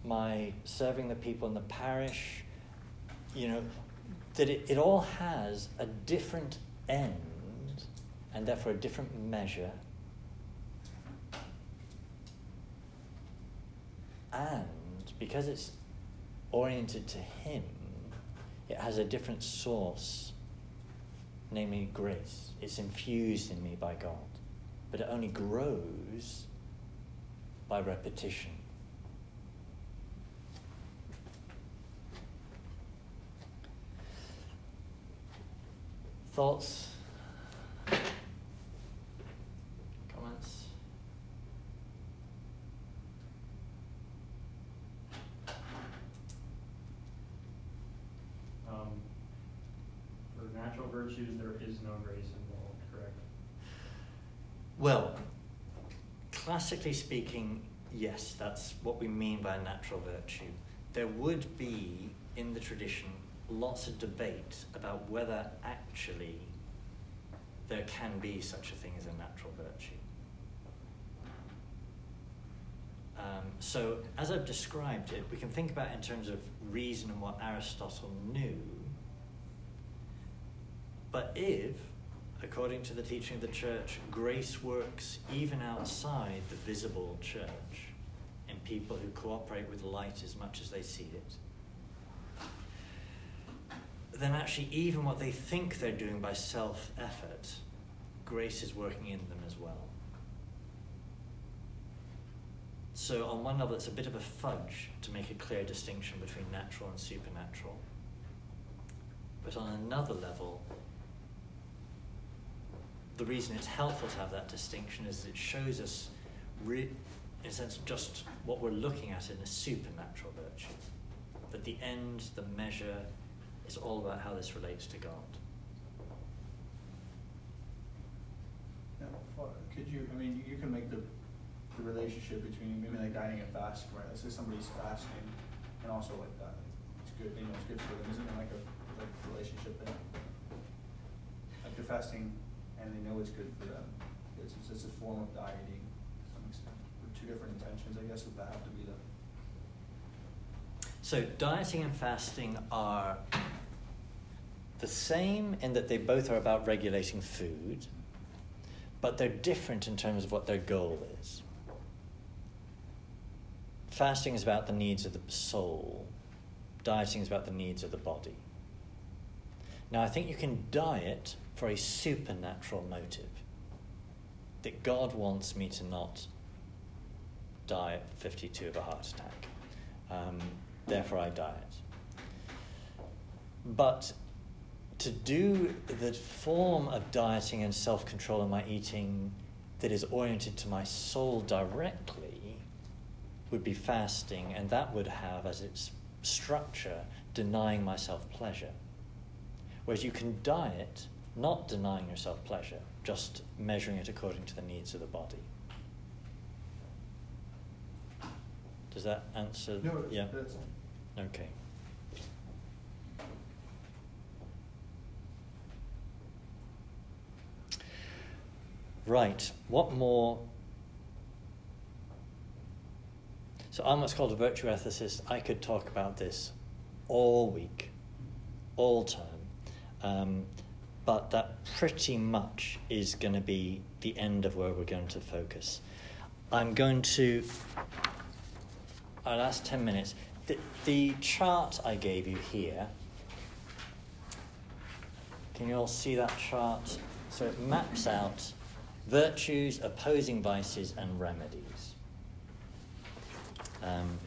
Speaker 1: my serving the people in the parish, you know, that it, it all has a different end and therefore a different measure. And because it's oriented to Him, it has a different source, namely grace. It's infused in me by God. But it only grows by repetition. Thoughts? Comments?
Speaker 3: Um, For natural virtues, there is no grace involved, correct?
Speaker 1: Well, classically speaking, yes, that's what we mean by natural virtue. There would be, in the tradition, lots of debate about whether actually there can be such a thing as a natural virtue. Um, so, as I've described it, we can think about in terms of reason and what Aristotle knew. But if, according to the teaching of the church, grace works even outside the visible church in people who cooperate with light as much as they see it, then actually, even what they think they're doing by self effort, grace is working in them as well. So, on one level, it's a bit of a fudge to make a clear distinction between natural and supernatural. But on another level, the reason it's helpful to have that distinction is it shows us, re- in a sense, just what we're looking at in a supernatural virtue. That the end, the measure, is all about how this relates to God.
Speaker 4: Could you, I mean, you can make the, the relationship between maybe like dieting and fasting, right? Let's say somebody's fasting and also like that. It's good, you know, it's good for them. Isn't there like a, like relationship there? Like they're fasting and they know it's good for them. It's, it's just a form of dieting to some extent. Or two different intentions, I guess, would that have to be the,
Speaker 1: So, dieting and fasting are the same in that they both are about regulating food, but they're different in terms of what their goal is. Fasting is about the needs of the soul, dieting is about the needs of the body. Now, I think you can diet for a supernatural motive that God wants me to not die at 52 of a heart attack. Um, therefore, I diet. But to do the form of dieting and self control in my eating that is oriented to my soul directly would be fasting, and that would have as its structure denying myself pleasure. Whereas you can diet not denying yourself pleasure, just measuring it according to the needs of the body. Does that answer?
Speaker 4: no,
Speaker 1: yeah. Okay. Right. What more? So I'm what's called a virtue ethicist. I could talk about this all week, all time. um, but that pretty much is going to be the end of where we're going to focus. I'm going to our last 10 minutes. The, the chart I gave you here, can you all see that chart? So it maps out virtues, opposing vices, and remedies. Um,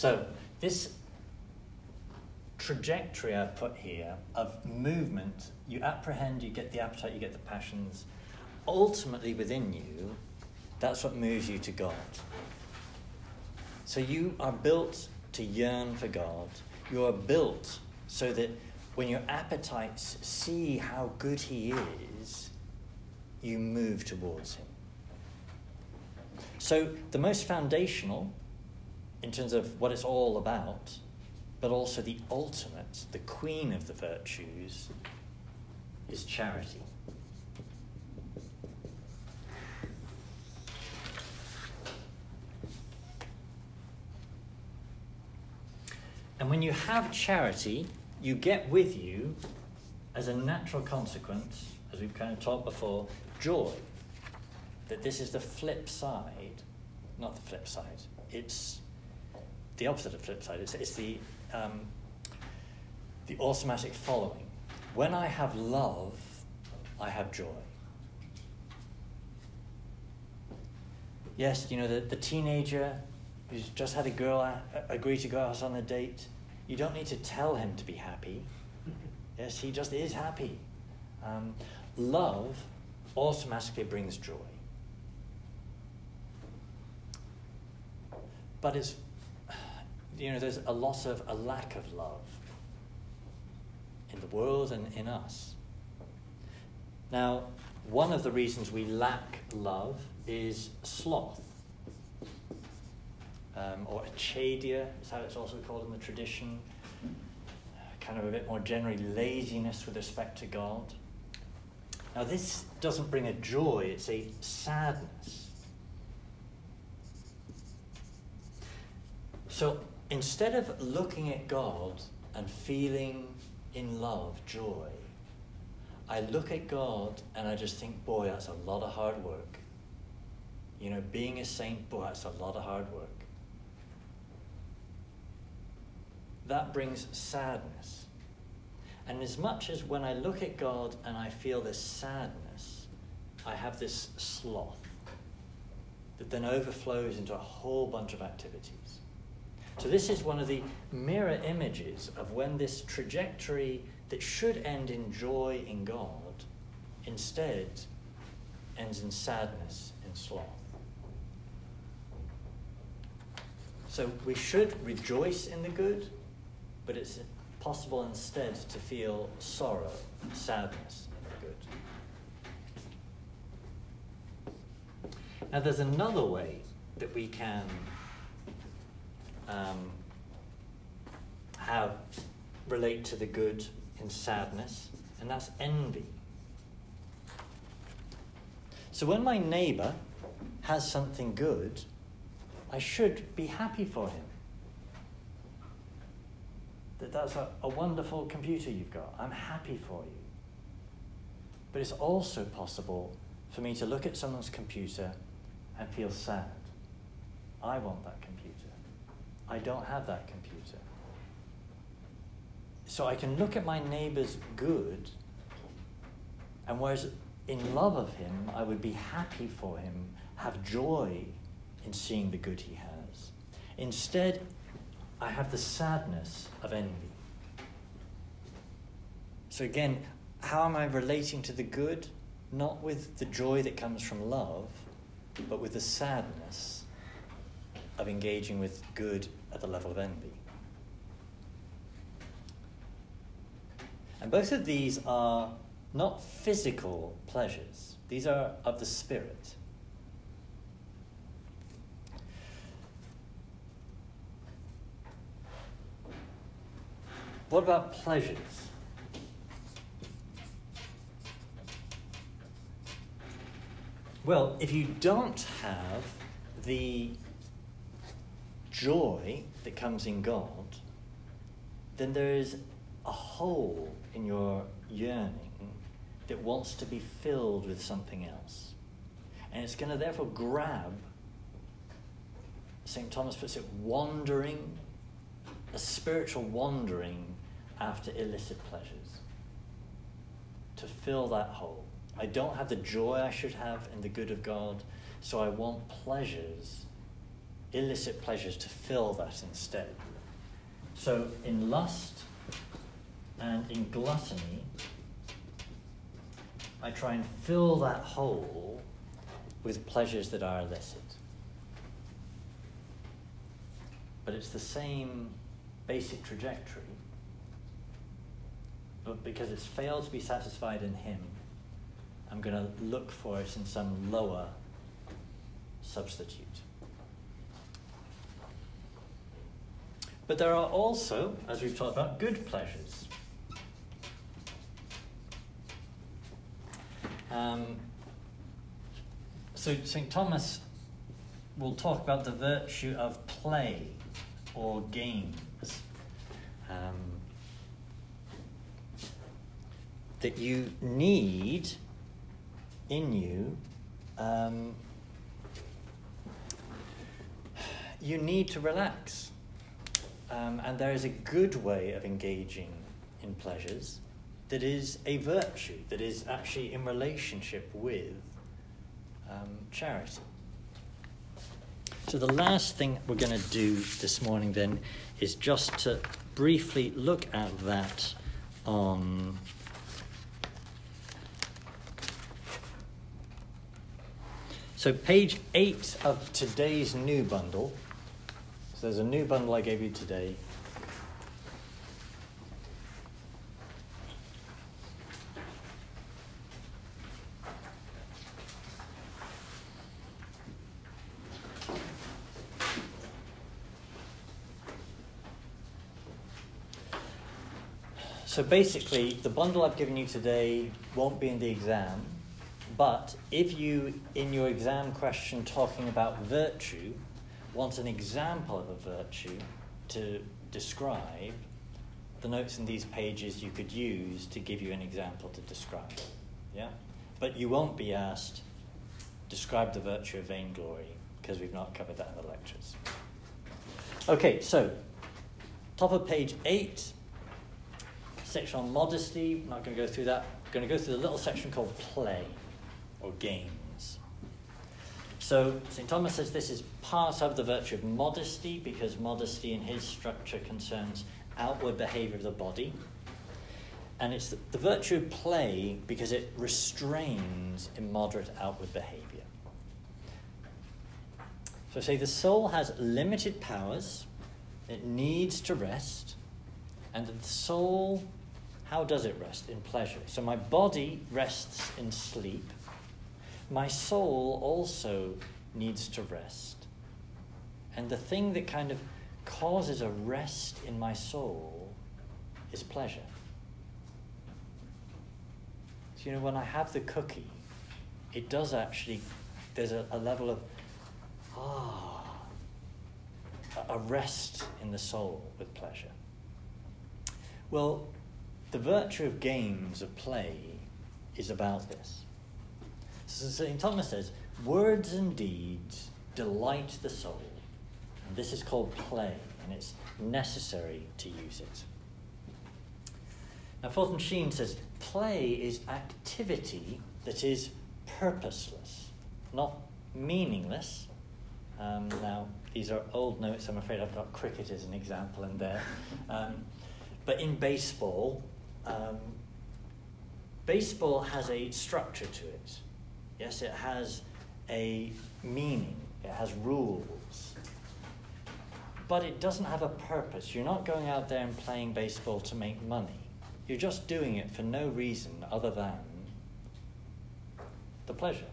Speaker 1: so this trajectory I've put here of movement, you apprehend, you get the appetite, you get the passions. Ultimately, within you, that's what moves you to God. So you are built to yearn for God. You are built so that when your appetites see how good He is, you move towards Him. So, the most foundational in terms of what it's all about, but also the ultimate, the queen of the virtues, is charity. And when you have charity, you get with you, as a natural consequence, as we've kind of talked before, joy. That this is the flip side, not the flip side, it's the opposite of flip side, it's, it's the, um, the automatic following. When I have love, I have joy. Yes, you know, the, the teenager who's just had a girl a- agree to go out on a date, you don't need to tell him to be happy. Yes, he just is happy. Um, love automatically brings joy. But it's, you know, there's a lot of a lack of love in the world and in us. Now, one of the reasons we lack love is sloth um, or acedia is how it's also called in the tradition. Kind of a bit more generally laziness with respect to God. Now, this doesn't bring a joy, it's a sadness. So instead of looking at God and feeling in love, joy, I look at God and I just think, boy, that's a lot of hard work. You know, being a saint, boy, that's a lot of hard work. that brings sadness. And as much as when I look at God and I feel this sadness, I have this sloth that then overflows into a whole bunch of activities. So, this is one of the mirror images of when this trajectory that should end in joy in God instead ends in sadness and sloth. So, we should rejoice in the good but it's possible instead to feel sorrow, sadness in the good. Now, there's another way that we can um, have relate to the good in sadness, and that's envy. So, when my neighbor has something good, I should be happy for him that that's a, a wonderful computer you've got. I'm happy for you. But it's also possible for me to look at someone's computer and feel sad. I want that computer. I don't have that computer. So I can look at my neighbor's good, and whereas in love of him, I would be happy for him, have joy in seeing the good he has. Instead, I have the sadness of envy. So again, how am I relating to the good? Not with the joy that comes from love, but with the sadness of engaging with good at the level of envy. And both of these are not physical pleasures, these are of the spirit. What about pleasures? Well, if you don't have the joy that comes in God, then there is a hole in your yearning that wants to be filled with something else. And it's going to therefore grab, St. Thomas puts it, wandering, a spiritual wandering after illicit pleasures to fill that hole. I don't have the joy I should have in the good of God, so I want pleasures, illicit pleasures, to fill that instead. So in lust and in gluttony, I try and fill that hole with pleasures that are illicit. But it's the same basic trajectory but because it's failed to be satisfied in Him, I'm going to look for it in some lower substitute. But there are also, as we've talked about, good pleasures. Um, so St. Thomas will talk about the virtue of play or games. Um, that you need in you, um, you need to relax. Um, and there is a good way of engaging in pleasures that is a virtue, that is actually in relationship with um, charity. So, the last thing we're going to do this morning then is just to briefly look at that on. So, page eight of today's new bundle. So, there's a new bundle I gave you today. So basically, the bundle I've given you today won't be in the exam, but if you, in your exam question talking about virtue, want an example of a virtue to describe, the notes in these pages you could use to give you an example to describe. Yeah? But you won't be asked, describe the virtue of vainglory, because we've not covered that in the lectures. Okay, so, top of page 8 section on modesty. I'm not going to go through that. I'm going to go through the little section called play or games. So St. Thomas says this is part of the virtue of modesty because modesty in his structure concerns outward behavior of the body. And it's the, the virtue of play because it restrains immoderate outward behavior. So say the soul has limited powers, it needs to rest, and the soul how does it rest? In pleasure. So my body rests in sleep. My soul also needs to rest. And the thing that kind of causes a rest in my soul is pleasure. So, you know, when I have the cookie, it does actually, there's a, a level of, ah, a rest in the soul with pleasure. Well, the virtue of games, of play, is about this. So St. Thomas says, words and deeds delight the soul. And this is called play, and it's necessary to use it. Now, Fulton Sheen says, play is activity that is purposeless, not meaningless. Um, now, these are old notes. I'm afraid I've got cricket as an example in there. Um, but in baseball, um, baseball has a structure to it. Yes, it has a meaning, it has rules. But it doesn't have a purpose. You're not going out there and playing baseball to make money. You're just doing it for no reason other than the pleasure.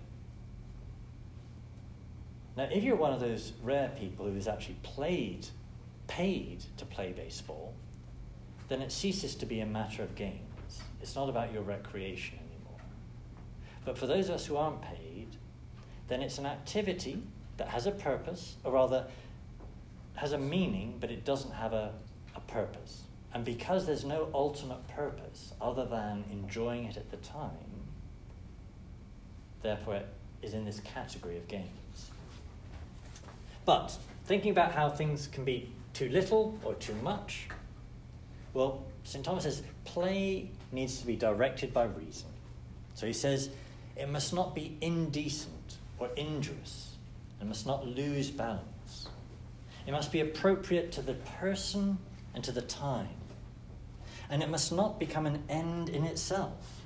Speaker 1: Now, if you're one of those rare people who has actually played, paid to play baseball, then it ceases to be a matter of games. It's not about your recreation. But for those of us who aren't paid, then it's an activity that has a purpose, or rather, has a meaning, but it doesn't have a, a purpose. And because there's no ultimate purpose other than enjoying it at the time, therefore it is in this category of games. But thinking about how things can be too little or too much, well, St. Thomas says play needs to be directed by reason. So he says it must not be indecent or injurious, it must not lose balance. It must be appropriate to the person and to the time. And it must not become an end in itself,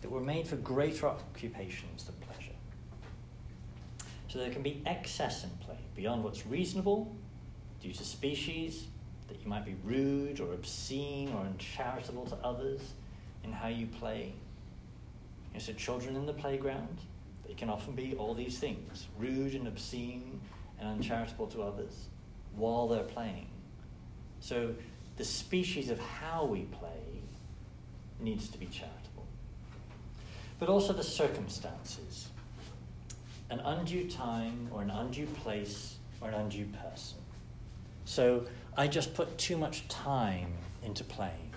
Speaker 1: that we're made for greater occupations than pleasure. So there can be excess in play beyond what's reasonable due to species, that you might be rude or obscene or uncharitable to others in how you play. Know, so children in the playground, It can often be all these things rude and obscene and uncharitable to others while they're playing. So the species of how we play needs to be charitable. But also the circumstances. An undue time or an undue place or an undue person. So I just put too much time into playing.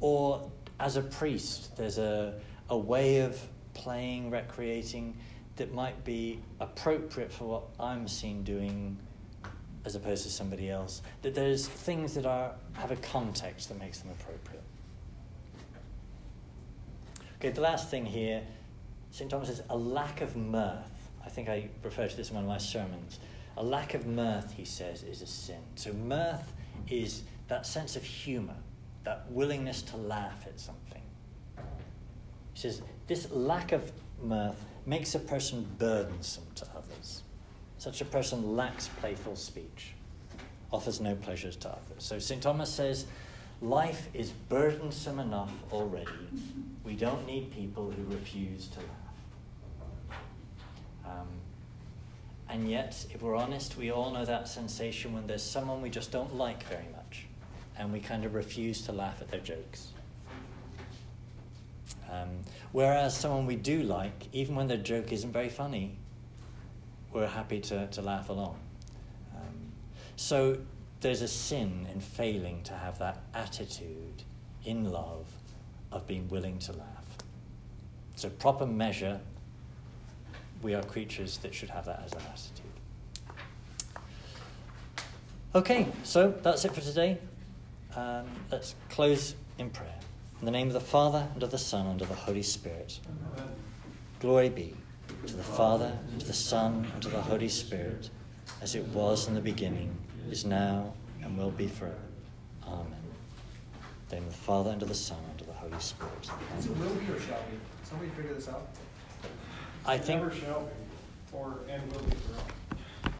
Speaker 1: Or as a priest, there's a, a way of playing, recreating that might be appropriate for what I'm seen doing as opposed to somebody else. That there's things that are have a context that makes them appropriate. Okay, the last thing here, St. Thomas says a lack of mirth. I think I referred to this in one of my sermons. A lack of mirth, he says, is a sin. So mirth is that sense of humor, that willingness to laugh at something. He says this lack of mirth makes a person burdensome to others. Such a person lacks playful speech, offers no pleasures to others. So St. Thomas says, life is burdensome enough already. We don't need people who refuse to laugh. Um, and yet, if we're honest, we all know that sensation when there's someone we just don't like very much, and we kind of refuse to laugh at their jokes. Um, whereas someone we do like, even when their joke isn't very funny, we're happy to, to laugh along. Um, so there's a sin in failing to have that attitude in love of being willing to laugh. So, proper measure, we are creatures that should have that as an attitude. Okay, so that's it for today. Um, let's close in prayer. In the name of the Father, and of the Son, and of the Holy Spirit. Amen. Glory be to the Father, and to the Son, and to the Holy Spirit, as it was in the beginning, is now, and will be forever. Amen. In the name of the Father, and of the Son, and of the Holy Spirit.
Speaker 4: Is it will be or shall be? Somebody figure this out?
Speaker 1: I think.
Speaker 5: Never shall be, or and will be forever.